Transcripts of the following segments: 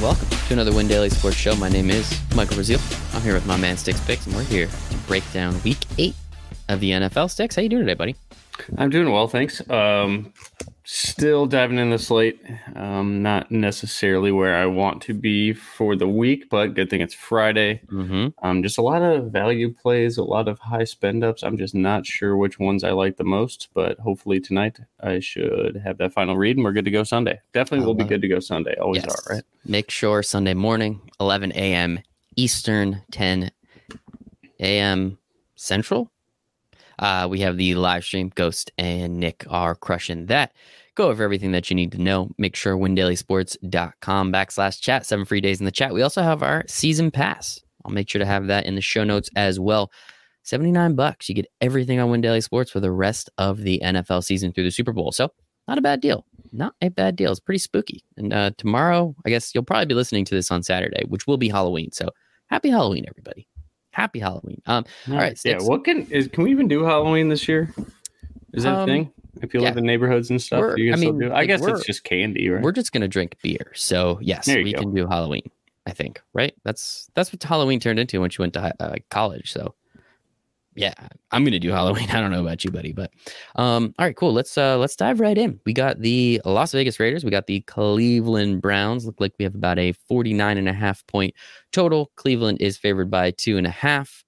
welcome to another Win Daily Sports Show. My name is Michael Brazil. I'm here with my man Sticks Picks, and we're here to break down Week Eight of the NFL. Sticks, how you doing today, buddy? I'm doing well, thanks. Um, still diving in the slate. Um, not necessarily where I want to be for the week, but good thing it's Friday. Mm-hmm. Um, just a lot of value plays, a lot of high spend ups. I'm just not sure which ones I like the most, but hopefully tonight I should have that final read and we're good to go Sunday. Definitely will be good to go Sunday. Always Yes. are, right? Make sure Sunday morning, 11 a.m. Eastern, 10 a.m. Central. Uh, we have the live stream. Ghost and Nick are crushing that. Go over everything that you need to know. Make sure windailysports.com backslash chat. Seven free days in the chat. We also have our season pass. I'll make sure to have that in the show notes as well. 79 bucks. You get everything on Win Daily Sports for the rest of the NFL season through the Super Bowl. So, not a bad deal. Not a bad deal. It's pretty spooky. And uh, tomorrow, I guess you'll probably be listening to this on Saturday, which will be Halloween. So, happy Halloween, everybody. Happy Halloween. Um, All right, Yeah. What can is can we even do Halloween this year? Is that a Um, thing? If you yeah. live in neighborhoods and stuff, you can I still mean? I like, guess it's just candy, right? we're just gonna drink beer. So yes, we go. can do Halloween. I think right. That's that's what Halloween turned into when she went to uh, college. So yeah, I'm gonna do Halloween. I don't know about you, buddy, but um, all right, cool. Let's uh let's dive right in. We got the Las Vegas Raiders. We got the Cleveland Browns. Look like we have about a 49 and a half point total. Cleveland is favored by two and a half.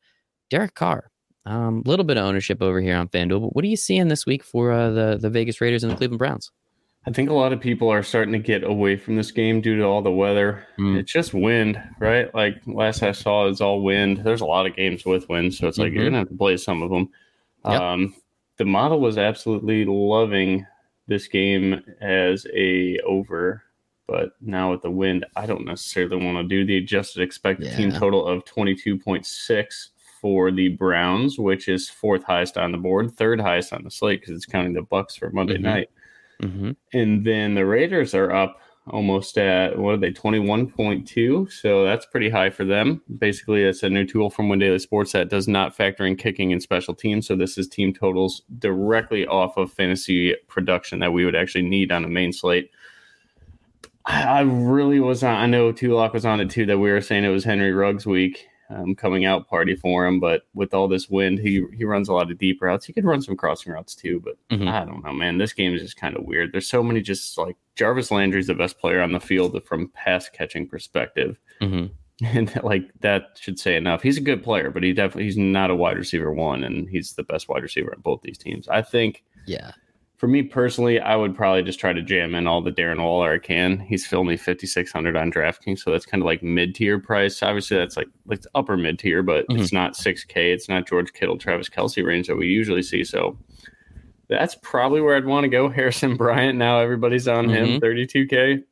Derek Carr. A um, little bit of ownership over here on FanDuel, but what are you seeing this week for uh, the the Vegas Raiders and the Cleveland Browns? I think a lot of people are starting to get away from this game due to all the weather. Mm. It's just wind, right? Like last I saw, it's all wind. There's a lot of games with wind, so it's like you're Mhm. gonna have to play some of them. Yep. Um, the model was absolutely loving this game as a over, but now with the wind, I don't necessarily want to do the adjusted expected team total of 22.6 for the Browns, which is fourth highest on the board, third highest on the slate because it's counting the Bucks for Monday Mhm. night. Mm-hmm. And then the Raiders are up almost at what are they, 21.2? So that's pretty high for them. Basically, it's a new tool from Win Daily Sports that does not factor in kicking and special teams. So this is team totals directly off of fantasy production that we would actually need on a main slate. I really was on. I know Tulak was on it too. That we were saying it was Henry Ruggs week, um, coming out party for him. But with all this wind, he he runs a lot of deep routes. He could run some crossing routes too. But Mhm. I don't know, man. This game is just kind of weird. There's so many just like Jarvis Landry's the best player on the field from pass catching perspective, Mm-hmm. and like that should say enough. He's a good player, but he definitely he's not a wide receiver one, and he's the best wide receiver on both these teams. I think Yeah. For me personally, I would probably just try to jam in all the Darren Waller I can. He's only 5,600 on DraftKings, so that's kind of like mid tier price. Obviously, that's like like upper mid tier, but mm-hmm. it's not 6K. It's not George Kittle, Travis Kelce range that we usually see. So that's probably where I'd want to go. Harrison Bryant. Now everybody's on him, mm-hmm. 32K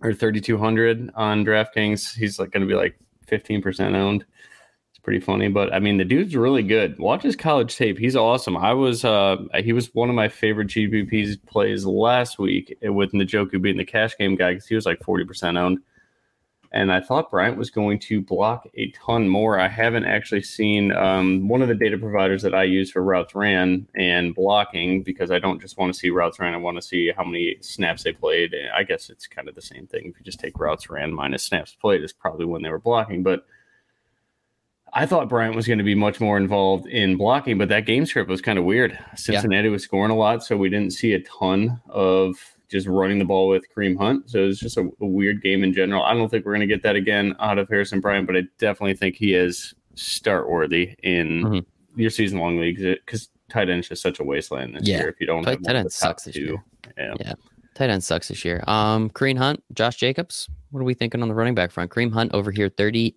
or 3,200 on DraftKings. He's like going to be like 15% owned pretty funny. But I mean, the dude's really good. Watch his college tape. He's awesome. I was uh he was one of my favorite GPPs plays last week with Njoku being the cash game guy because he was like 40% owned. And I thought Bryant was going to block a ton more. I haven't actually seen um, one of the data providers that I use for routes ran and blocking because I don't just want to see routes ran. I want to see how many snaps they played. And I guess it's kind of the same thing. If you just take routes ran minus snaps played, is probably when they were blocking. But I thought Bryant was going to be much more involved in blocking, but that game script was kind of weird. Cincinnati was scoring a lot, so we didn't see a ton of just running the ball with Kareem Hunt. So it was just a, a weird game in general. I don't think we're going to get that again out of Harrison Bryant, but I definitely think he is start worthy in Mhm. your season long leagues because tight end is just such a wasteland this Yeah. year. If you don't Tight- have tight end sucks this two. year. Yeah. Tight end sucks this year. Um, Kareem Hunt, Josh Jacobs. What are we thinking on the running back front? Kareem Hunt over here, 30,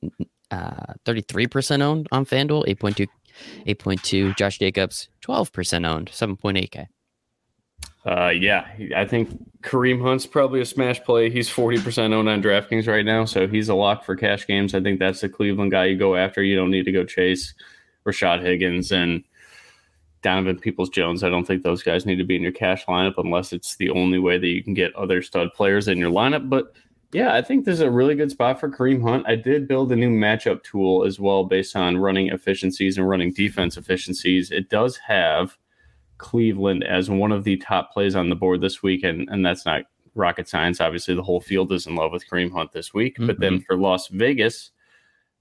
uh, 33% owned on FanDuel, 8.2, 8.2. Josh Jacobs, 12% owned, 7.8K. Uh, yeah, I think Kareem Hunt's probably a smash play. He's 40% owned on DraftKings right now, so he's a lock for cash games. I think that's the Cleveland guy you go after. You don't need to go chase Rashad Higgins and Donovan Peoples Jones. I don't think those guys need to be in your cash lineup unless it's the only way that you can get other stud players in your lineup. But yeah, I think this is a really good spot for Kareem Hunt. I did build a new matchup tool as well based on running efficiencies and running defense efficiencies. It does have Cleveland as one of the top plays on the board this week, and, and that's not rocket science. Obviously, the whole field is in love with Kareem Hunt this week. Mm-hmm. But then for Las Vegas,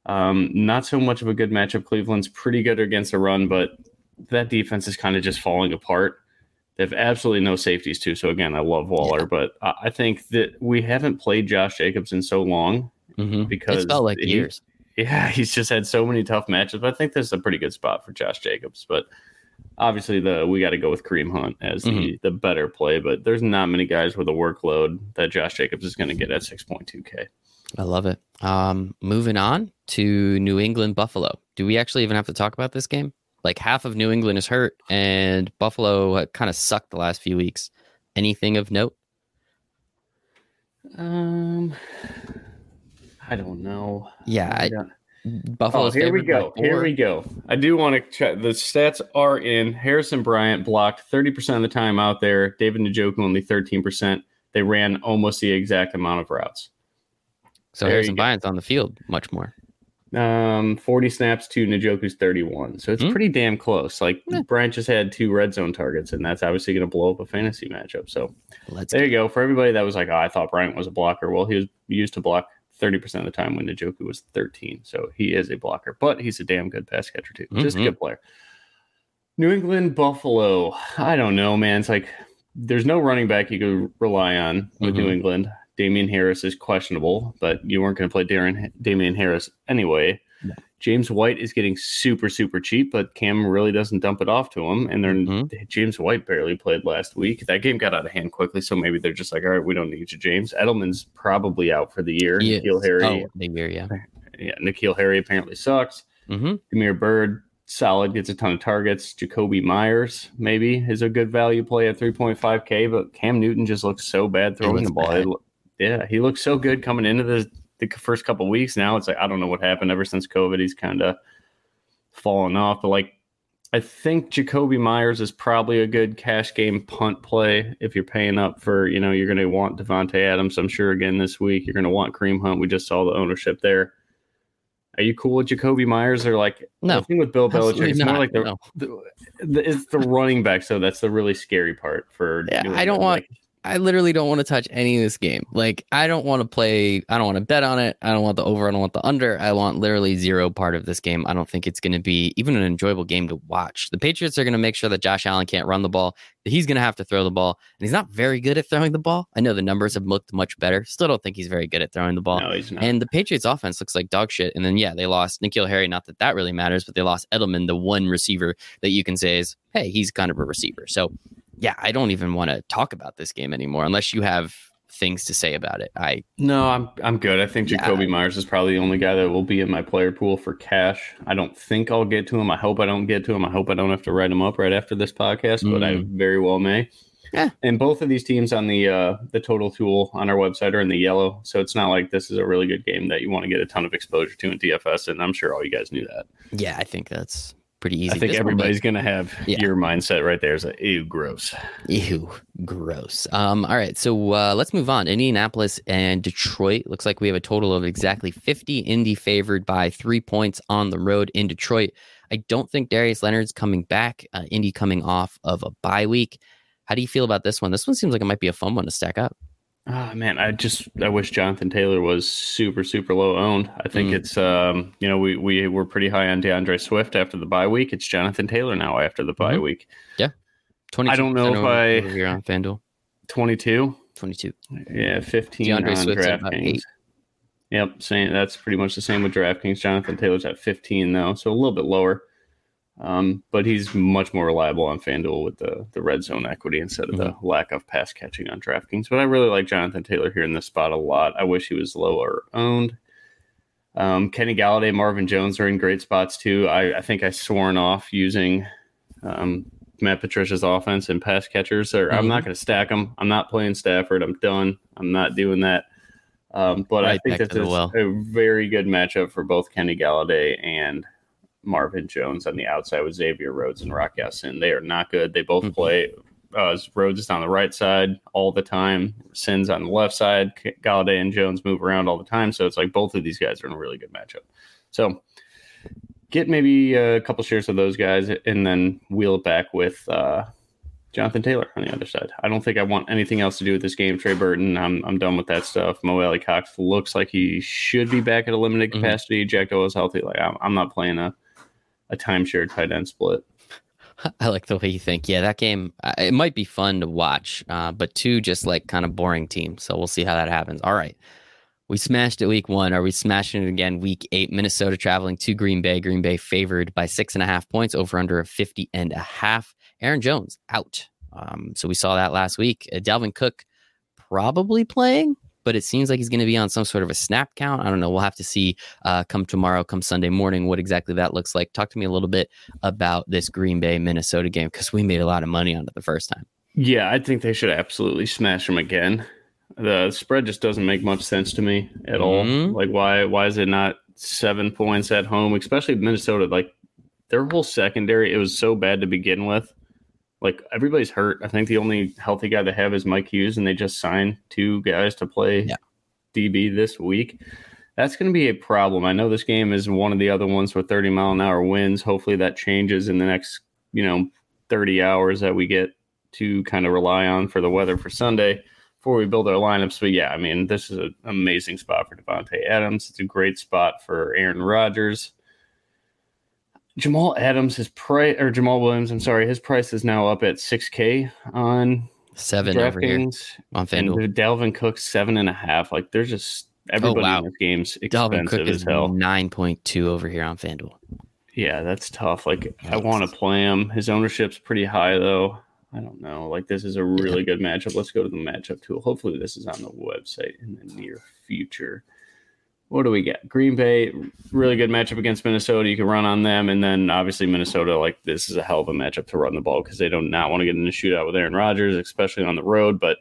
um, not so much of a good matchup. Cleveland's pretty good against the run, but that defense is kind of just falling apart. They have absolutely no safeties too. So again, I love Waller, yeah. but I think that we haven't played Josh Jacobs in so long mm-hmm. because it felt like he, years. Yeah, he's just had so many tough matches. But I think this is a pretty good spot for Josh Jacobs. But obviously, the we got to go with Kareem Hunt as mm-hmm. the the better play. But there's not many guys with a workload that Josh Jacobs is going to get at 6.2k. I love it. Um, moving on to New England Buffalo. Do we actually even have to talk about this game? Like half of New England is hurt, and Buffalo kind of sucked the last few weeks. Anything of note? Um, I don't know. Yeah, I, Buffalo. Oh, here we go. Here we go. I do want to check. The stats are in. Harrison Bryant blocked thirty percent of the time out there. David Njoku only thirteen percent. They ran almost the exact amount of routes. So there Harrison Bryant's on the field much more. Um, 40 snaps to Njoku's 31. So it's mm-hmm. pretty damn close. Like yeah. Bryant just had two red zone targets, and that's obviously going to blow up a fantasy matchup. So Let's there go. you go. For everybody that was like, oh, I thought Bryant was a blocker. Well, he was used to block 30% of the time when Njoku was 13. So he is a blocker, but he's a damn good pass catcher, too. Mm-hmm. Just a mm-hmm. good player. New England Buffalo. I don't know, man. It's like there's no running back you could rely on with mm-hmm. New England. Damien Harris is questionable, but you weren't going to play Darren Damien Harris anyway. No. James White is getting super super cheap, but Cam really doesn't dump it off to him. And then mm-hmm. James White barely played last week. That game got out of hand quickly, so maybe they're just like, all right, we don't need you, James. Edelman's probably out for the year. He N'Keal Harry, oh, yeah, yeah. N'Keal Harry apparently sucks. mm Byrd solid, gets a ton of targets. Jakobi Meyers maybe is a good value play at 3.5K, but Cam Newton just looks so bad throwing the ball yeah, he looks so good coming into the, the first couple weeks. Now it's like I don't know what happened ever since COVID. He's kind of fallen off, but like I think Jakobi Meyers is probably a good cash game punt play if you're paying up for, you know, you're going to want Davante Adams. I'm sure again this week you're going to want Kareem Hunt. We just saw the ownership there. Are you cool with Jakobi Meyers or like no? The thing with Bill Belichick, it's more like the, no. the, the, it's the running back. So that's the really scary part for. Yeah, I don't want. Like, I literally don't want to touch any of this game. Like, I don't want to play. I don't want to bet on it. I don't want the over. I don't want the under. I want literally zero part of this game. I don't think it's going to be even an enjoyable game to watch. The Patriots are going to make sure that Josh Allen can't run the ball. He's going to have to throw the ball, and he's not very good at throwing the ball. I know the numbers have looked much better. Still don't think he's very good at throwing the ball. No, he's not. And the Patriots offense looks like dog shit. And then yeah, they lost N'Keal Harry. Not that that really matters, but they lost Edelman, the one receiver that you can say is, hey, he's kind of a receiver. So yeah, I don't even want to talk about this game anymore unless you have things to say about it. I no, I'm I'm good. I think Jakobi yeah. Meyers is probably the only guy that will be in my player pool for cash. I don't think I'll get to him. I hope I don't get to him. I hope I don't have to write him up right after this podcast, mm. but I mm. very well may. Yeah. And both of these teams on the uh, the total tool on our website are in the yellow, so it's not like this is a really good game that you want to get a ton of exposure to in DFS. And I'm sure all you guys knew that. Yeah, I think that's pretty easy. I think everybody's going to have yeah. your mindset right there is a ew, gross. Ew, gross. Um, all right, so uh, let's move on. Indianapolis and Detroit. Looks like we have a total of exactly 50. Indy favored by three points on the road in Detroit. I don't think Darius Leonard's coming back. Uh, Indy coming off of a bye week. How do you feel about this one? This one seems like it might be a fun one to stack up. Oh man, I just I wish Jonathan Taylor was super super low owned. I think mm. it's um you know we we were pretty high on D'Andre Swift after the bye week. It's Jonathan Taylor now after the bye mm-hmm. week. Yeah, twenty. I don't know if I you're on Fanduel. Twenty two. Twenty two. Yeah, fifteen D'Andre on Swift's DraftKings. Yep, same. That's pretty much the same with DraftKings. Jonathan Taylor's at fifteen though, so a little bit lower. Um, but he's much more reliable on FanDuel with the the red zone equity instead of mm-hmm. the lack of pass catching on DraftKings. But I really like Jonathan Taylor here in this spot a lot. I wish he was lower owned. Um, Kenny Golladay, Marvin Jones are in great spots too. I, I think I sworn off using um, Matt Patricia's offense and pass catchers. Or mm-hmm. I'm not mm-hmm. going to stack them. I'm not playing Stafford. I'm done. I'm not doing that. Um, but right I think that's well. a very good matchup for both Kenny Golladay and Marvin Jones on the outside with Xavier Rhodes and Rock Ya-Sin. They are not good. They both mm-hmm. play. Uh, Rhodes is on the right side all the time. Sin's on the left side. Golladay and Jones move around all the time. So it's like both of these guys are in a really good matchup. So get maybe a couple shares of those guys and then wheel it back with uh, Jonathan Taylor on the other side. I don't think I want anything else to do with this game. Trey Burton, I'm I'm done with that stuff. Mo Alie-Cox looks like he should be back at a limited mm-hmm. capacity. Mm-hmm. Jack is healthy. Like I'm, I'm not playing a a timeshare tight end split. I like the way you think. Yeah, that game uh, it might be fun to watch, uh, but two just like kind of boring teams. So we'll see how that happens. All right, we smashed it week one. Are we smashing it again week eight? Minnesota traveling to Green Bay. Green Bay favored by six and a half points over under a 50 and a half. Aaron Jones out. Um, so we saw that last week. Uh, Dalvin Cook probably playing, but it seems like he's going to be on some sort of a snap count. I don't know. We'll have to see uh, come tomorrow, come Sunday morning, what exactly that looks like. Talk to me a little bit about this Green Bay Minnesota game because we made a lot of money on it the first time. Yeah, I think they should absolutely smash them again. The spread just doesn't make much sense to me at mm-hmm. all. Like, why? Why is it not seven points at home? Especially Minnesota. Like their whole secondary, it was so bad to begin with like everybody's hurt. I think the only healthy guy they have is Mike Hughes, and they just signed two guys to play yeah. DB this week. That's going to be a problem. I know this game is one of the other ones with 30 mile an hour winds. Hopefully that changes in the next, you know, 30 hours that we get to kind of rely on for the weather for Sunday before we build our lineups. But yeah, I mean, this is an amazing spot for Davante Adams. It's a great spot for Aaron Rodgers. Jamal Adams, his price or Jamal Williams, I'm sorry, his price is now up at six K on seven over here on FanDuel. Dalvin Cook seven and a half. Like there's just oh, everybody oh, wow. in this game's expensive Dalvin Cook as hell. Nine point two over here on FanDuel. Yeah, that's tough. Like I want to play him. His ownership's pretty high though. I don't know. Like this is a really good matchup. Let's go to the matchup tool. Hopefully this is on the website in the near future what do we get? Green Bay, really good matchup against Minnesota. You can run on them, and then obviously Minnesota. Like this is a hell of a matchup to run the ball because they do not want to get in a shootout with Aaron Rodgers, especially on the road. But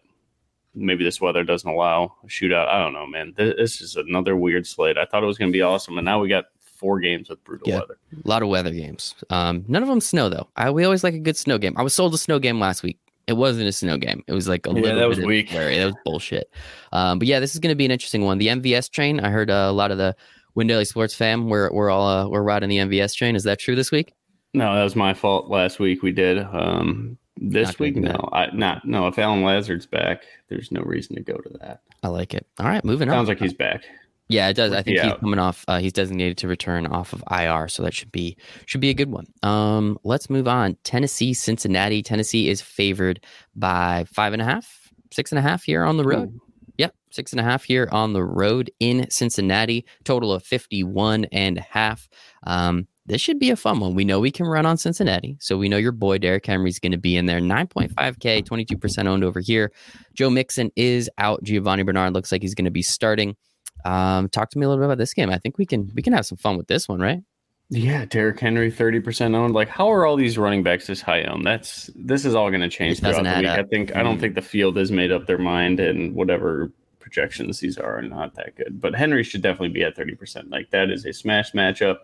maybe this weather doesn't allow a shootout. I don't know, man. This is another weird slate. I thought it was going to be awesome, and now we got four games with brutal yeah, weather. A lot of weather games. Um, none of them snow though. I, we always like a good snow game. I was sold a snow game last week. It wasn't a snow game. It was like a yeah, little that was weak. Flurry. That was bullshit. Um, but yeah, this is going to be an interesting one. The MVS train. I heard uh, a lot of the Win Daily Sports fam. We're we're all uh, we're riding the MVS train. Is that true this week? No, that was my fault. Last week we did. Um, this not week, no, I not no. If Allen Lazard's back, there's no reason to go to that. I like it. All right, moving Sounds on. Sounds like he's back. Yeah, it does. I think yeah. he's coming off. Uh, he's designated to return off of IR, so that should be should be a good one. Um, let's move on. Tennessee, Cincinnati. Tennessee is favored by five and a half, six and a half here on the road. Ooh. Yep, six and a half here on the road in Cincinnati. Total of 51 and a half. Um, this should be a fun one. We know we can run on Cincinnati. So we know your boy Derrick Henry is going to be in there. 9.5K, 22% owned over here. Joe Mixon is out. Giovani Bernard looks like he's going to be starting. Um, talk to me a little bit about this game. I think we can we can have some fun with this one, right? Yeah, Derrick Henry, thirty percent owned. Like, how are all these running backs this high owned? That's this is all going to change throughout the week. Up. I think mm. I don't mm. think the field has made up their mind, and whatever projections these are are not that good. But Henry should definitely be at thirty percent. Like that is a smash matchup.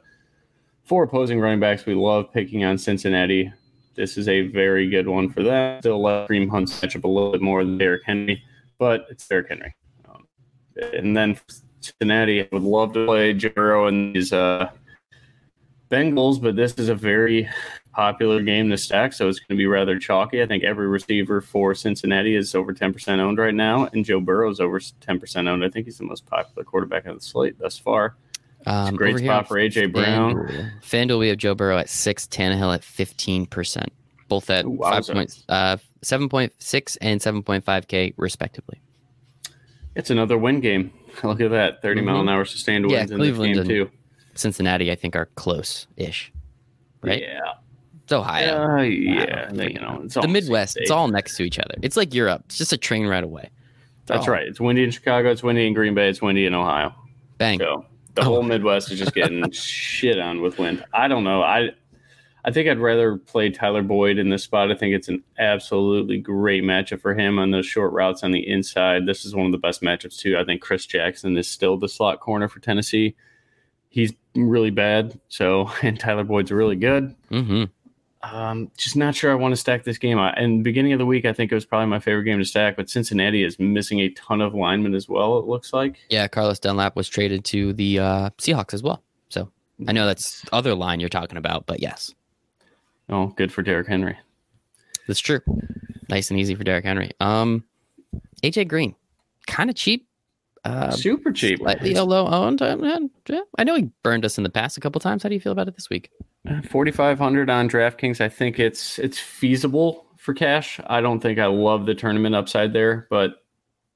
For opposing running backs, we love picking on Cincinnati. This is a very good one for them. Still let Kareem Hunt's matchup a little bit more than Derrick Henry, but it's Derrick Henry. Um, and then Cincinnati. I would love to play Jero and these uh, Bengals, but this is a very popular game to stack, so it's going to be rather chalky. I think every receiver for Cincinnati is over 10% owned right now, and Joe Burrow is over 10% owned. I think he's the most popular quarterback on the slate thus far. Um, great spot for AJ Brown. FanDuel, FanDuel, we have Joe Burrow at six, Tannehill at 15%, both at Ooh, 5. Point, uh, 7.6 and 7.5K, respectively. It's another win game. Look at that, 30 mm-hmm. mile an hour sustained yeah, winds in this game too. Cincinnati, I think, are close-ish, right? Yeah. It's Ohio. Uh, yeah, you know, it's the Midwest. It's all next to each other. It's like Europe. It's just a train right away. That's right. It's windy in Chicago. It's windy in Green Bay. It's windy in Ohio. Bang. So the oh. whole Midwest is just getting shit on with wind. I don't know. I I think I'd rather play Tyler Boyd in this spot. I think it's an absolutely great matchup for him on those short routes on the inside. This is one of the best matchups too. I think Chris Jackson is still the slot corner for Tennessee. He's really bad. So and Tyler Boyd's really good. Mm-hmm. Um, just not sure I want to stack this game. I, in the beginning of the week, I think it was probably my favorite game to stack. But Cincinnati is missing a ton of linemen as well. It looks like. Yeah, Carlos Dunlap was traded to the uh, Seahawks as well. So I know that's other line you're talking about, but yes. Oh, good for Derrick Henry. That's true. Nice and easy for Derrick Henry. Um, AJ Green, kind of cheap. Uh, Super cheap. Slightly low owned. Yeah, I know he burned us in the past a couple times. How do you feel about it this week? Uh, Forty five hundred on DraftKings. I think it's it's feasible for cash. I don't think I love the tournament upside there, but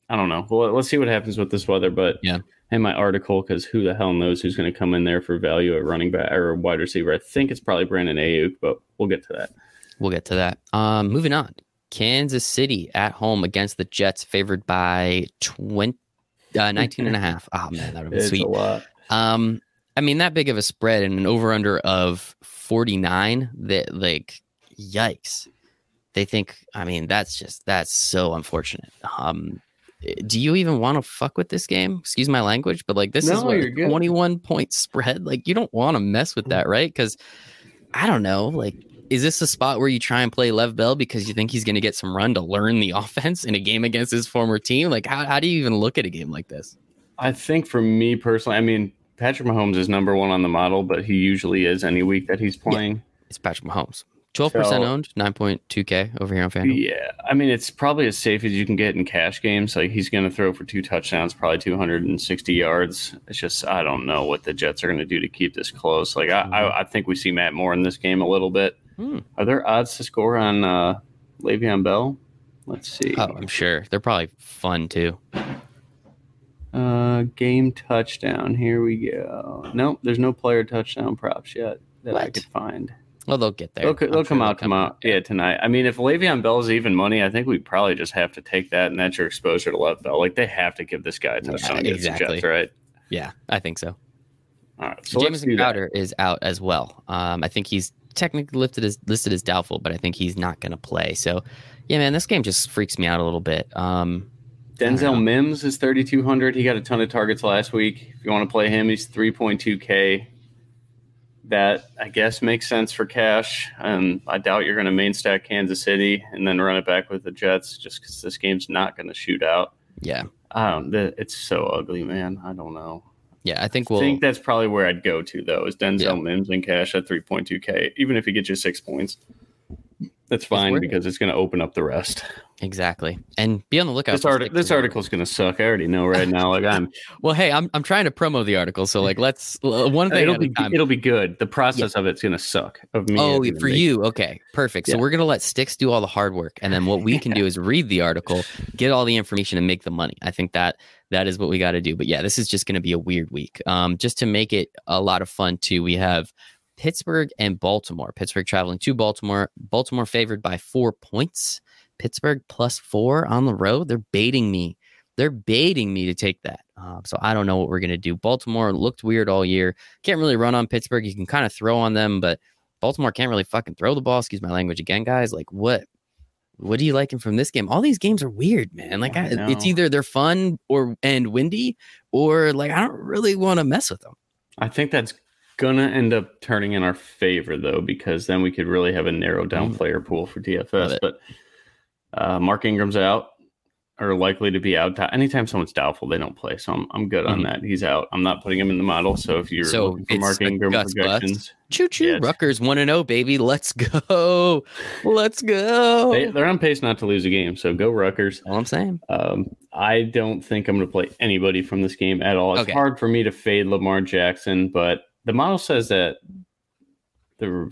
I don't know. Well, let's see what happens with this weather. But yeah, in my article, because who the hell knows who's going to come in there for value at running back or wide receiver? I think it's probably Brandon Aiyuk, but we'll get to that. We'll get to that. Um, moving on. Kansas City at home against the Jets, favored by 20, uh, 19 and a half. Oh, man, that would be it's sweet. A lot. Um, I mean, that big of a spread and an over under of 49, that like, yikes. They think, I mean, that's just, that's so unfortunate. Um, do you even want to fuck with this game? Excuse my language, but like, this no, is what, 21 point spread. Like, you don't want to mess with mm. that, right? Because I don't know, like, is this a spot where you try and play Lev Bell because you think he's going to get some run to learn the offense in a game against his former team? Like, how, how do you even look at a game like this? I think for me personally, I mean, Patrick Mahomes is number one on the model, but he usually is any week that he's playing. Yeah, it's Patrick Mahomes. Twelve percent so, owned, nine point two k over here on FanDuel. Yeah, I mean it's probably as safe as you can get in cash games. Like he's going to throw for two touchdowns, probably two hundred and sixty yards. It's just I don't know what the Jets are going to do to keep this close. Like I, mm-hmm. I, I, think we see Matt Moore in this game a little bit. Hmm. Are there odds to score on uh, Le'Veon Bell? Let's see. Oh, I'm sure they're probably fun too. Uh, game touchdown. Here we go. Nope, there's no player touchdown props yet that what? I could find. Well, they'll get there. They'll, they'll sure come out tomorrow. Yeah, tonight. I mean, if Le'Veon Bell's even money, I think we probably just have to take that, and that's your exposure to Lev Bell. Like they have to give this guy a touchdown yeah, exactly. Jets, right? Yeah, I think so. All right, so Jamison Crowder is out as well. Um, I think he's technically listed as listed as doubtful, but I think he's not going to play. So, yeah, man, this game just freaks me out a little bit. Um, Denzel Mims is 3,200. He got a ton of targets last week. If you want to play him, he's 3.2K that I guess makes sense for cash. And I doubt you're going to main stack Kansas City and then run it back with the Jets just because this game's not going to shoot out. Yeah. Um, I don't. It's so ugly, man. I don't know. Yeah, I think we'll. I think that's probably where I'd go to though. Is Denzel yeah. Mims and cash at 3.2k, even if he gets you six points. That's fine because it's going to open up the rest. Exactly, and be on the lookout. This, arti- this article is going to suck. I already know right now. Like I'm. well, hey, I'm I'm trying to promo the article, so like let's one thing. It'll be it'll be good. The process yeah. of it's going to suck. Of me. Oh, for you, okay, perfect. Yeah. So we're going to let Sticks do all the hard work, and then what we can do is read the article, get all the information, and make the money. I think that that is what we got to do. But yeah, this is just going to be a weird week. Um, just to make it a lot of fun too, we have Pittsburgh and Baltimore. Pittsburgh traveling to Baltimore. Baltimore favored by four points. Pittsburgh plus four on the road. They're baiting me. They're baiting me to take that. Uh, so I don't know what we're going to do. Baltimore looked weird all year. Can't really run on Pittsburgh. You can kind of throw on them, but Baltimore can't really fucking throw the ball. Excuse my language again, guys. Like, what? What are you liking from this game? All these games are weird, man. Like, I I, it's either they're fun or and windy, or like I don't really want to mess with them. I think that's gonna end up turning in our favor though, because then we could really have a narrowed down mm. player pool for DFS. But uh, Mark Ingram's out, or likely to be out. Anytime someone's doubtful, they don't play. So I'm I'm good mm-hmm. on that. He's out. I'm not putting him in the model. So if you're so looking for Mark Ingram projections, choo choo, yeah, Rutgers one and zero, oh, baby. Let's go, let's go. They, are on pace not to lose a game. So go Rutgers. All I'm saying. Um, I don't think I'm going to play anybody from this game at all. It's okay. hard for me to fade Lamar Jackson, but the model says that the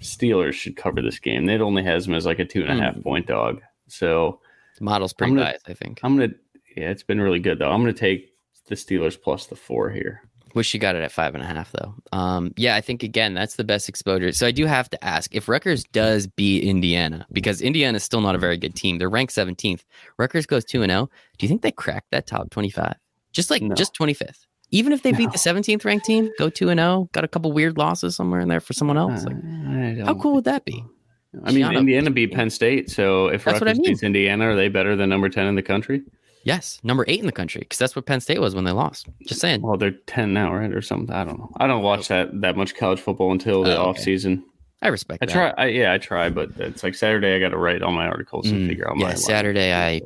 Steelers should cover this game. It only has them as like a two and a half mm. point dog. So the model's pretty gonna, I think. I'm gonna yeah, it's been really good though. I'm gonna take the Steelers plus the four here. Wish you got it at five and a half though. Um, yeah, I think again that's the best exposure. So I do have to ask if Rutgers does beat Indiana because Indiana is still not a very good team. They're ranked 17th. Rutgers goes two and zero. Oh. Do you think they crack that top 25? Just like no. just 25th. Even if they beat the 17th ranked team, go 2 and 0, got a couple weird losses somewhere in there for someone else. Like, how cool would that be? I mean, Indiana beat Penn State, so if that's Rutgers I mean. beats Indiana, are they better than number 10 in the country? Yes, number 8 in the country because that's what Penn State was when they lost. Just saying. Well, they're 10 now, right? Or something. I don't know. I don't watch that that much college football until the oh, okay. off season. I respect I that. try. I, yeah, I try, but it's like Saturday. I got to write all my articles and mm, figure out my. Yeah, Saturday. I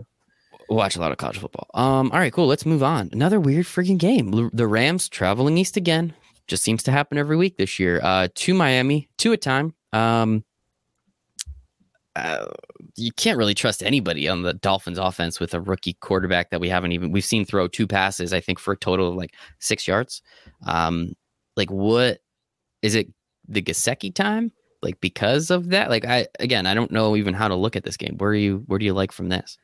watch a lot of college football. Um, all right, cool. Let's move on. Another weird freaking game. The Rams traveling east again. Just seems to happen every week this year. Uh, to Miami, two a time. Um, uh, you can't really trust anybody on the Dolphins offense with a rookie quarterback that we haven't even we've seen throw two passes, I think, for a total of like six yards. Um, like what is it the Gesicki time? Like because of that? Like I again, I don't know even how to look at this game. Where are you where do you like from this?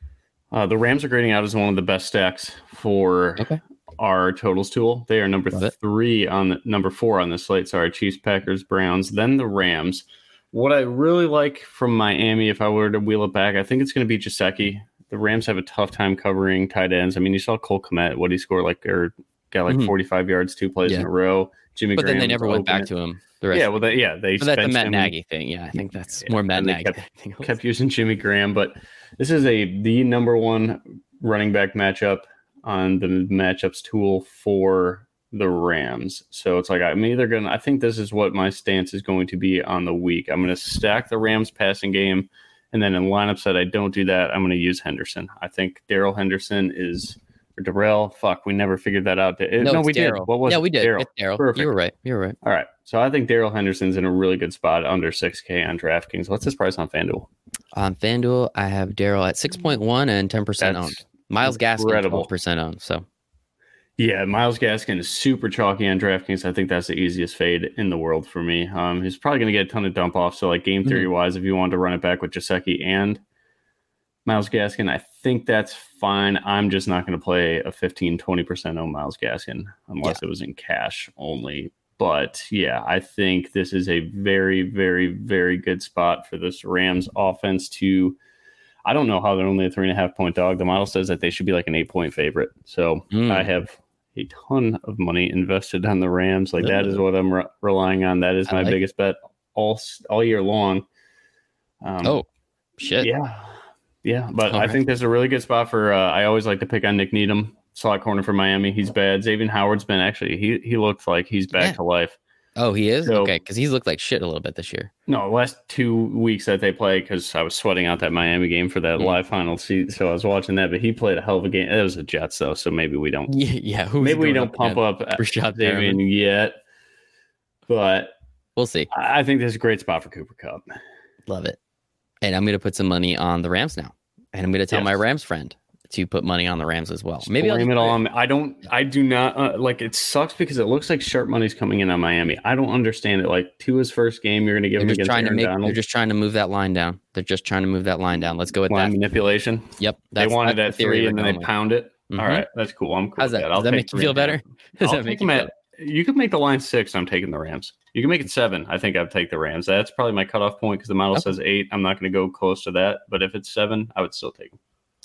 Uh, the Rams are grading out as one of the best stacks for Okay. our totals tool. They are number Love it. three on the number four on the slate. Sorry, Chiefs, Packers, Browns, then the Rams. What I really like from Miami, if I were to wheel it back, I think it's going to be Gesicki. The Rams have a tough time covering tight ends. I mean, you saw Cole Kmet, what he scored like or got like Mhm. 45 yards two plays in a row. Jimmy But then they never went back open. to him. The rest Yeah, well, they, yeah, they but that's benched Matt him. Nagy thing. Yeah, I think that's Yeah, more Matt Nagy. kept- than anything else. kept using Jimmy Graham, but this is a the number one running back matchup on the matchups tool for the Rams. So it's like I'm either gonna I think this is what my stance is going to be on the week. I'm gonna stack the Rams passing game, and then in lineups that I don't do that, I'm gonna use Henderson. I think Daryl Henderson is or Darrell. Fuck, we never figured that out. Eh, it- no, it's we did. What was yeah, it? we did. Daryl. You were right. You were right. All right. So I think Daryl Henderson's in a really good spot under 6K on DraftKings. What's his price on FanDuel? On FanDuel, I have Daryl at six point one and ten percent owned. Myles Gaskin incredible. twelve percent owned. So Yeah, Myles Gaskin is super chalky on DraftKings. I think that's the easiest fade in the world for me. Um, he's probably going to get a ton of dump off. So, like game theory wise, if you wanted to run it back with Gesicki and Myles Gaskin, I think that's fine. I'm just not going to play a 15, 20% on Myles Gaskin unless it was in cash only. But yeah, I think this is a very, very, very good spot for this Rams offense to. I don't know how they're only a three and a half point dog. The model says that they should be like an eight point favorite. So Mm. I have a ton of money invested on the Rams. Like that is what I'm re- relying on. That is my like biggest bet all all year long. Um, oh shit. yeah, yeah. But All I right. think there's a really good spot for. Uh, I always like to pick on Nik Needham, slot corner for Miami. He's bad. Xavier Howard's been actually he he looked like he's back Yeah. to life. Oh, he is So- okay because he's looked like shit a little bit this year. No, last two weeks that they played because I was sweating out that Miami game for that Mm. live final seat, so I was watching that. But he played a hell of a game. It was a Jets though, so maybe we don't Yeah, yeah. Maybe we don't up pump up Rashad Xavier Perriman? yet. But We'll see. I I think this is a great spot for Cooper Kupp. Love it. And I'm going to put some money on the Rams now, and I'm going to tell my Rams friend to put money on the Rams as well. Maybe I'll blame it all on. I don't. I do not uh, like. It sucks because it looks like sharp money's coming in on Miami. I don't understand it. Like Tua's first game, you're going to give They're him just against trying to Aaron make. Donald. They're just trying to move that line down. They're just trying to move that line down. Let's go with line that. manipulation. Yep. They wanted that's at three, and then they with. pound it. Mhm. All right, that's cool. I'm cool. How's with that? that. I'll Does that make you feel and a half. better? Does I'll that make you feel at. You can make the line six. I'm taking the Rams. You can make it seven. I think I'd take the Rams. That's probably my cutoff point because the model Okay. says eight. I'm not going to go close to that. But if it's seven, I would still take them.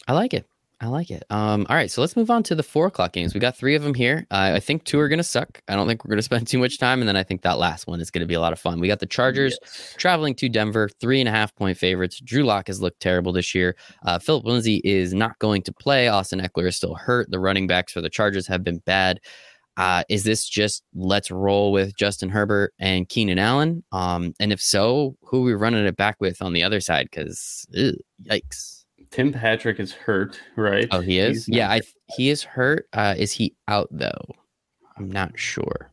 I like it. I like it. Um, all right, so let's move on to the four o'clock games. We got three of them here. Uh, I think two are going to suck. I don't think we're going to spend too much time, and then I think that last one is going to be a lot of fun. We got the Chargers traveling to Denver, three and a half point favorites. Drew Lock has looked terrible this year. Uh, Phillip Lindsay is not going to play. Austin Ekeler is still hurt. The running backs for the Chargers have been bad. Uh, is this just let's roll with Justin Herbert and Keenan Allen? Um, and if so, who are we running it back with on the other side? Because yikes. Tim Patrick is hurt, right? Oh, he is. Yeah, I he is hurt. Uh, is he out though? I'm not sure.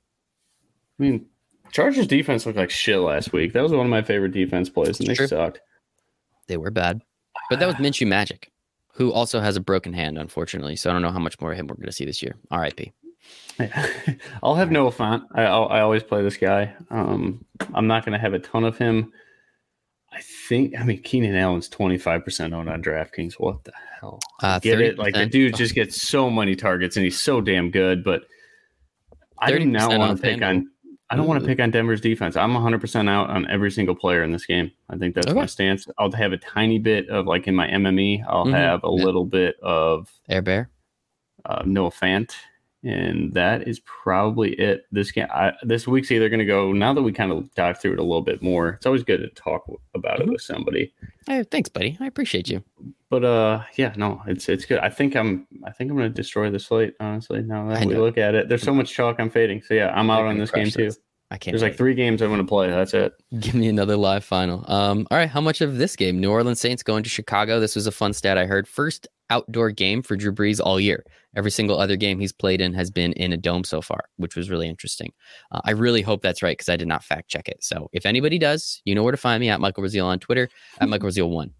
I mean, Chargers defense looked like shit last week. That was one of my favorite defense plays, and they True. sucked. They were bad, but that was Minshew Magic, who also has a broken hand, unfortunately. So I don't know how much more of him we're going to see this year. R.I.P. I'll have Noah Fant. I, I always play this guy. Um, I'm not going to have a ton of him. I think. I mean, Keenan Allen's 25 percent owned on DraftKings. What the hell? Uh, Get it? Like the dude just gets so many targets, and he's so damn good. But I do not want to pick on. I don't want to pick on Denver's defense. I'm 100 percent out on every single player in this game. I think that's Okay. my stance. I'll have a tiny bit of like in my MME. I'll Mhm. have a Yeah. little bit of Air Bear. uh, Noah Fant, and that is probably it. This game, I, this week's either going to go. Now that we kind of dive through it a little bit more, it's always good to talk about Mhm. it with somebody. Hey, thanks, buddy. I appreciate you. But uh, yeah, no, it's it's good. I think I'm I think I'm going to destroy the slate. Honestly, now I that we look at it, there's so much chalk I'm fading. So yeah, I'm out on this game too. I can't. There's like three games I'm going to play. That's it. Give me another live final. Um, all right, how much of this game? New Orleans Saints going to Chicago. This was a fun stat I heard. First outdoor game for Drew Brees all year. Every single other game he's played in has been in a dome so far, which was really interesting. Uh, I really hope that's right because I did not fact check it. So if anybody does, you know where to find me at Michael Raziel on Twitter at Michael Raziel one.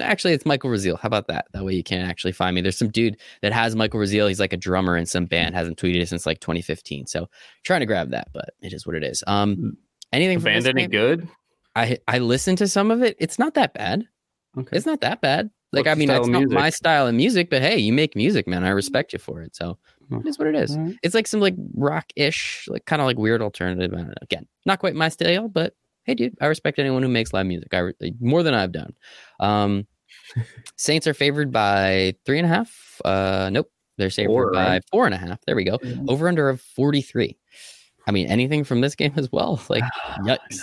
Actually, it's Michael Raziel. How about that? That way you can actually find me. There's some dude that has Michael Raziel. He's like a drummer in some band, hasn't tweeted it since like 2015. So trying to grab that, but it is what it is. Um, anything the band any good? I I listened to some of it. It's not that bad. Okay. It's not that bad. Like What's I mean, it's not my style of music, but hey, you make music, man. I respect you for it. So it is what it is. Right. It's like some like rock-ish, like kind of like weird alternative. Know, Again, not quite my style, but hey, dude, I respect anyone who makes live music. I more than I've done. Um, Saints are favored by three and a half. Uh, nope, they're favored four, by right? four and a half. There we go. Mm-hmm. Over under of forty-three. I mean, anything from this game as well. Like, yikes.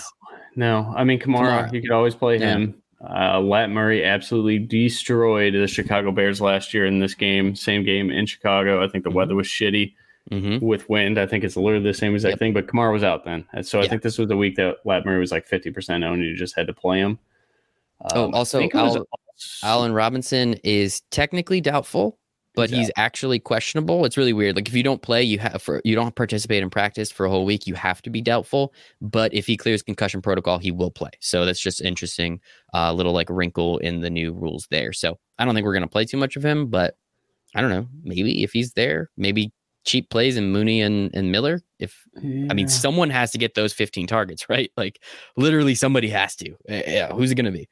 No, I mean Kamara, Kamara. You could always play him. Uh, Lat Murray absolutely destroyed the Chicago Bears last year in this game. Same game in Chicago. I think the mm-hmm. weather was shitty mm-hmm. with wind. I think it's literally the same exact yep. thing. But Kamara was out then, And so I think this was the week that Lat Murray was like fifty percent owned. You just had to play him. Oh, um, oh, also Al, Allen Robinson is technically doubtful, but he's actually questionable. It's really weird. Like if you don't play, you have for you don't participate in practice for a whole week, you have to be doubtful. But if he clears concussion protocol, he will play. So that's just interesting, uh, little like wrinkle in the new rules there. So I don't think we're gonna play too much of him, but I don't know. Maybe if he's there, maybe cheap plays and Mooney and, and Miller. If yeah. I mean, someone has to get those 15 targets, right? Like literally somebody has to. Yeah, who's it gonna be?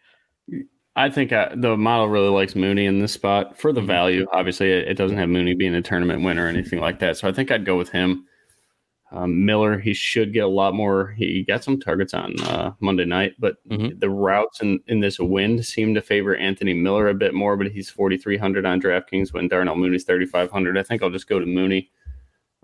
I think I, uh, the model really likes Mooney in this spot for the mm-hmm. value. Obviously, it, it, doesn't have Mooney being a tournament winner or anything like that. So I think I'd go with him. Um, Miller, he should get a lot more. He got some targets on uh, Monday night, but mm-hmm. the routes in, in this wind seem to favor Anthony Miller a bit more. But he's 4,300 on DraftKings when Darnell Mooney's 3,500. I think I'll just go to Mooney.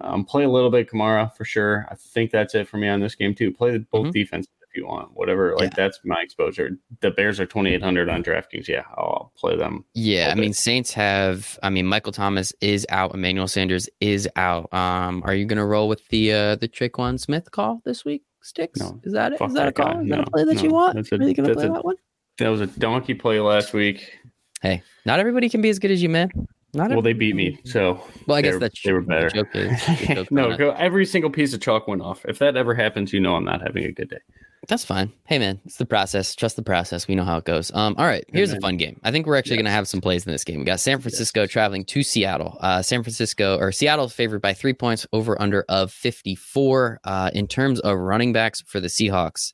Um, play a little bit Kamara for sure. I think that's it for me on this game too. Play both mm-hmm. defense you want, whatever. Like yeah. that's my exposure. The Bears are 2,800 on DraftKings. Yeah, I'll play them. Yeah, I mean Saints have. I mean Michael Thomas is out. Emmanuel Sanders is out. Um, are you gonna roll with the uh the Tre'Quan Smith call this week? Sticks? No, is that it? Is that, that a call? Is no, that a play that no, you want? That's a, really gonna play a, that one? That was a donkey play last week. Hey, not everybody can be as good as you, man. Not well, they beat me, so well, I guess that's they were better. The no, go, every single piece of chalk went off. If that ever happens, you know I'm not having a good day. That's fine. Hey man, it's the process. Trust the process. We know how it goes. Um, all right, here's a fun game. I think we're actually yes. gonna have some plays in this game. We got San Francisco yes. traveling to Seattle. Uh, San Francisco or Seattle favored by three points over under of 54. Uh, in terms of running backs for the Seahawks,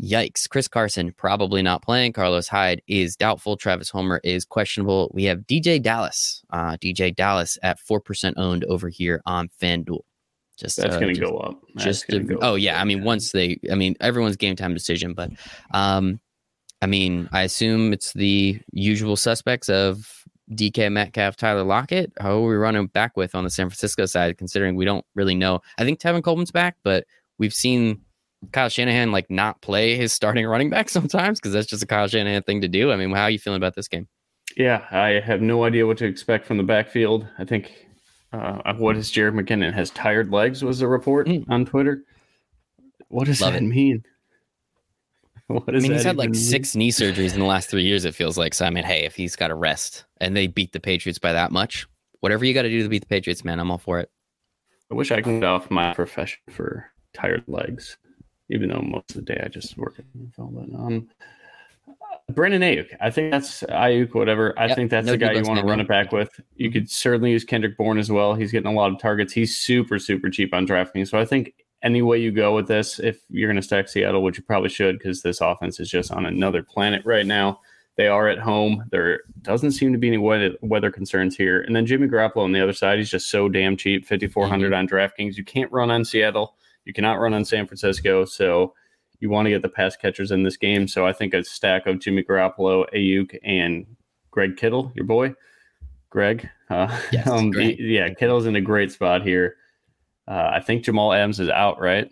yikes. Chris Carson probably not playing. Carlos Hyde is doubtful. Travis Homer is questionable. We have DeeJay Dallas. Uh, DeeJay Dallas at four percent owned over here on FanDuel. Just that's uh, going to go up. That's just to, go oh yeah, I mean once they, I mean everyone's game time decision, but um, I mean I assume it's the usual suspects of DK Metcalf, Tyler Lockett. How are we running back with on the San Francisco side? Considering we don't really know. I think Tevin Coleman's back, but we've seen Kyle Shanahan like not play his starting running back sometimes because that's just a Kyle Shanahan thing to do. I mean, how are you feeling about this game? Yeah, I have no idea what to expect from the backfield. I think uh, what is Jerick McKinnon has tired legs was a report mm. on Twitter. What does Love that it. mean? What does I mean, he's had like mean? six knee surgeries in the last three years. It feels like. So I mean, hey, if he's got to rest and they beat the Patriots by that much, whatever you got to do to beat the Patriots, man, I'm all for it. I wish I could get off my profession for tired legs, even though most of the day I just work at the NFL. But um, Brandon Aiyuk. I think that's Aiyuk, whatever. I yep. think that's no the guy you want to run it back with. You could certainly use Kendrick Bourne as well. He's getting a lot of targets. He's super, super cheap on DraftKings. So I think any way you go with this, if you're going to stack Seattle, which you probably should, because this offense is just on another planet right now. They are at home. There doesn't seem to be any weather, weather concerns here. And then Jimmy Garoppolo on the other side, he's just so damn cheap, 5400 mm-hmm. on DraftKings. You can't run on Seattle. You cannot run on San Francisco. So you want to get the pass catchers in this game. So I think a stack of Jimmy Garoppolo, Aiyuk, and Greg Kittle, your boy, Greg. Uh, yes, um, Greg. yeah, Kittle's in a great spot here. Uh, I think Jamal Adams is out, right?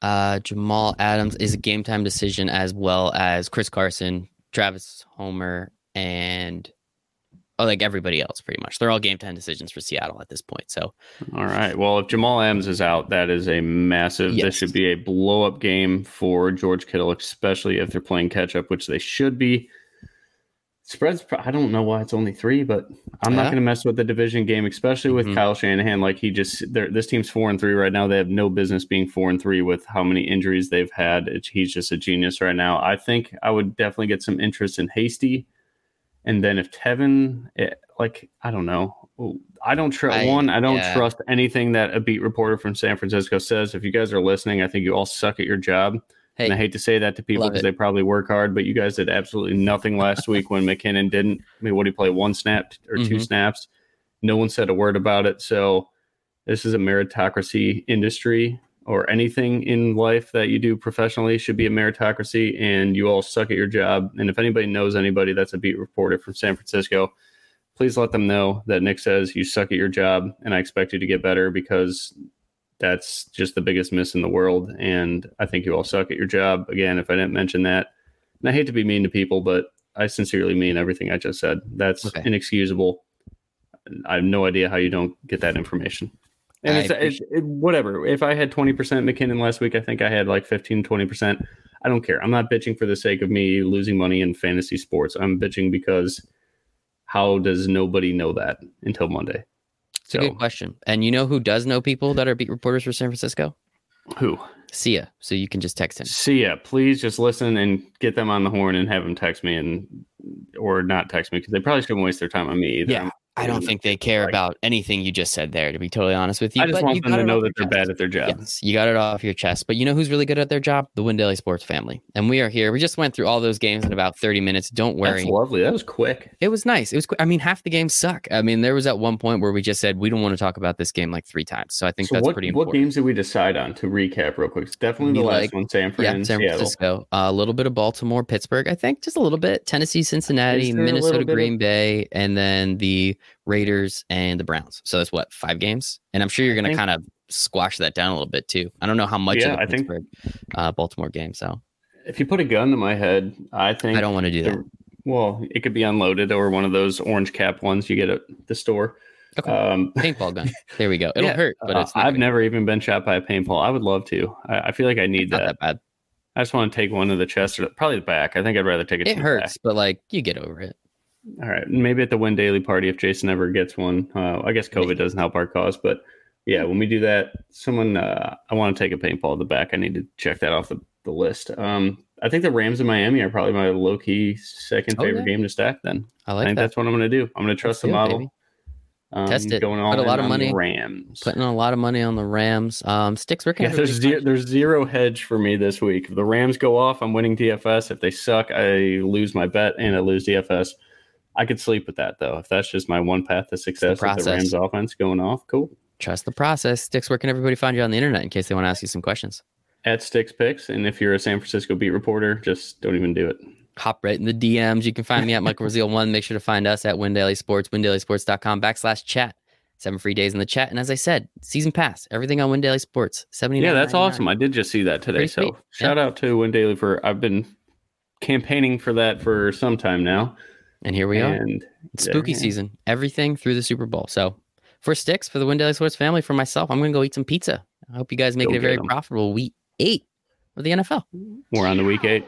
Uh, Jamal Adams is a game time decision as well as Chris Carson, Travis Homer, and like everybody else, pretty much. They're all game time decisions for Seattle at this point. So, all right. Well, if Jamal Adams is out, that is a massive. Yes. This should be a blow up game for George Kittle, especially if they're playing catch up, which they should be. Spreads. I don't know why it's only three, but I'm yeah. not going to mess with the division game, especially with mm-hmm. Kyle Shanahan. Like he just, this team's four and three right now. They have no business being four and three with how many injuries they've had. It's, he's just a genius right now. I think I would definitely get some interest in Hasty, and then if Tevin, it, eh, like I don't know, I don't trust one. I don't yeah. trust anything that a beat reporter from San Francisco says. If you guys are listening, I think you all suck at your job. Hey, and I hate to say that to people because they probably work hard, but you guys did absolutely nothing last week when McKinnon didn't. I mean, what did he play? One snap or 2 mm-hmm. snaps? No one said a word about it. So this is a meritocracy industry, or anything in life that you do professionally should be a meritocracy, and you all suck at your job. And if anybody knows anybody that's a beat reporter from San Francisco, please let them know that Nick says you suck at your job, and I expect you to get better because that's just the biggest miss in the world. And I think you all suck at your job. Again, if I didn't mention that, and I hate to be mean to people, but I sincerely mean everything I just said. That's okay. inexcusable. I have no idea how you don't get that information. And it's, it's it, whatever. If I had 20% McKinnon last week, I think I had like 15, 20%. I don't care. I'm not bitching for the sake of me losing money in fantasy sports. I'm bitching because how does nobody know that until Monday? It's so, a good question. And you know who does know people that are beat reporters for San Francisco? Who? Sia. So you can just text him. Sia, please just listen and get them on the horn and have them text me and or not text me because they probably shouldn't waste their time on me either. Yeah. I don't think they care like, about anything you just said there, to be totally honest with you. I just but want them to know that they're chest. bad at their job. Yes, you got it off your chest. But you know who's really good at their job? The Win Daily Sports family. And we are here. We just went through all those games in about 30 minutes. Don't worry. That's lovely. That was quick. It was nice. It was quick. I mean, half the games suck. I mean, there was at one point where we just said we don't want to talk about this game like three times. So I think so that's what, pretty important. What games did we decide on to recap real quick? It's definitely the last like, one, San Fran, yeah, San Francisco. Uh, a little bit of Baltimore, Pittsburgh. I think just a little bit. Tennessee, Cincinnati, Minnesota, Green Bay, and then the Raiders, and the Browns. So that's what five games, and I'm sure you're going to kind of squash that down a little bit too. I don't know how much. Yeah, I think uh, Baltimore game. So if you put a gun to my head, I think I don't want to do that. Well, it could be unloaded or one of those orange cap ones you get at the store. Okay. Um, paintball gun. There we go. It'll yeah, hurt, but it's. Uh, I've great. never even been shot by a paintball. I would love to. I, I feel like I need that. that bad. I just want to take one to the chest or probably the back. I think I'd rather take it. It hurts, but like you get over it. All right, maybe at the Win Daily party if Jason ever gets one. Uh, I guess COVID doesn't help our cause, but yeah, when we do that, someone uh, I want to take a paintball at the back. I need to check that off the, the list. Um, I think the Rams in Miami are probably my low key second oh, favorite yeah. game to stack. Then I like. I think that. that's what I'm going to do. I'm going to trust Let's the model. Um, Test it. Going all Put a lot of money. Rams. Putting a lot of money on the Rams. Um, sticks. Where yeah, there's zero, there's zero hedge for me this week. If the Rams go off, I'm winning DFS. If they suck, I lose my bet and I lose DFS. I could sleep with that though. If that's just my one path to success with the Rams offense going off, cool. Trust the process. Sticks, where can everybody find you on the internet in case they want to ask you some questions? At Sticks Picks. And if you're a San Francisco beat reporter, just don't even do it. Hop right in the DMs. You can find me at Michael Brazil one. Make sure to find us at Win Daily Sports, windailysports.com backslash chat. Seven free days in the chat. And as I said, season pass, everything on Win Daily Sports. 79 Yeah, that's awesome. I did just see that today. So shout yeah. out to Win Daily for I've been campaigning for that for some time now. And here we and are. It's spooky season. Everything through the Super Bowl. So for sticks for the Win Daily Sports family, for myself, I'm going to go eat some pizza. I hope you guys make go it a very them. profitable week eight of the NFL. We're on the week eight.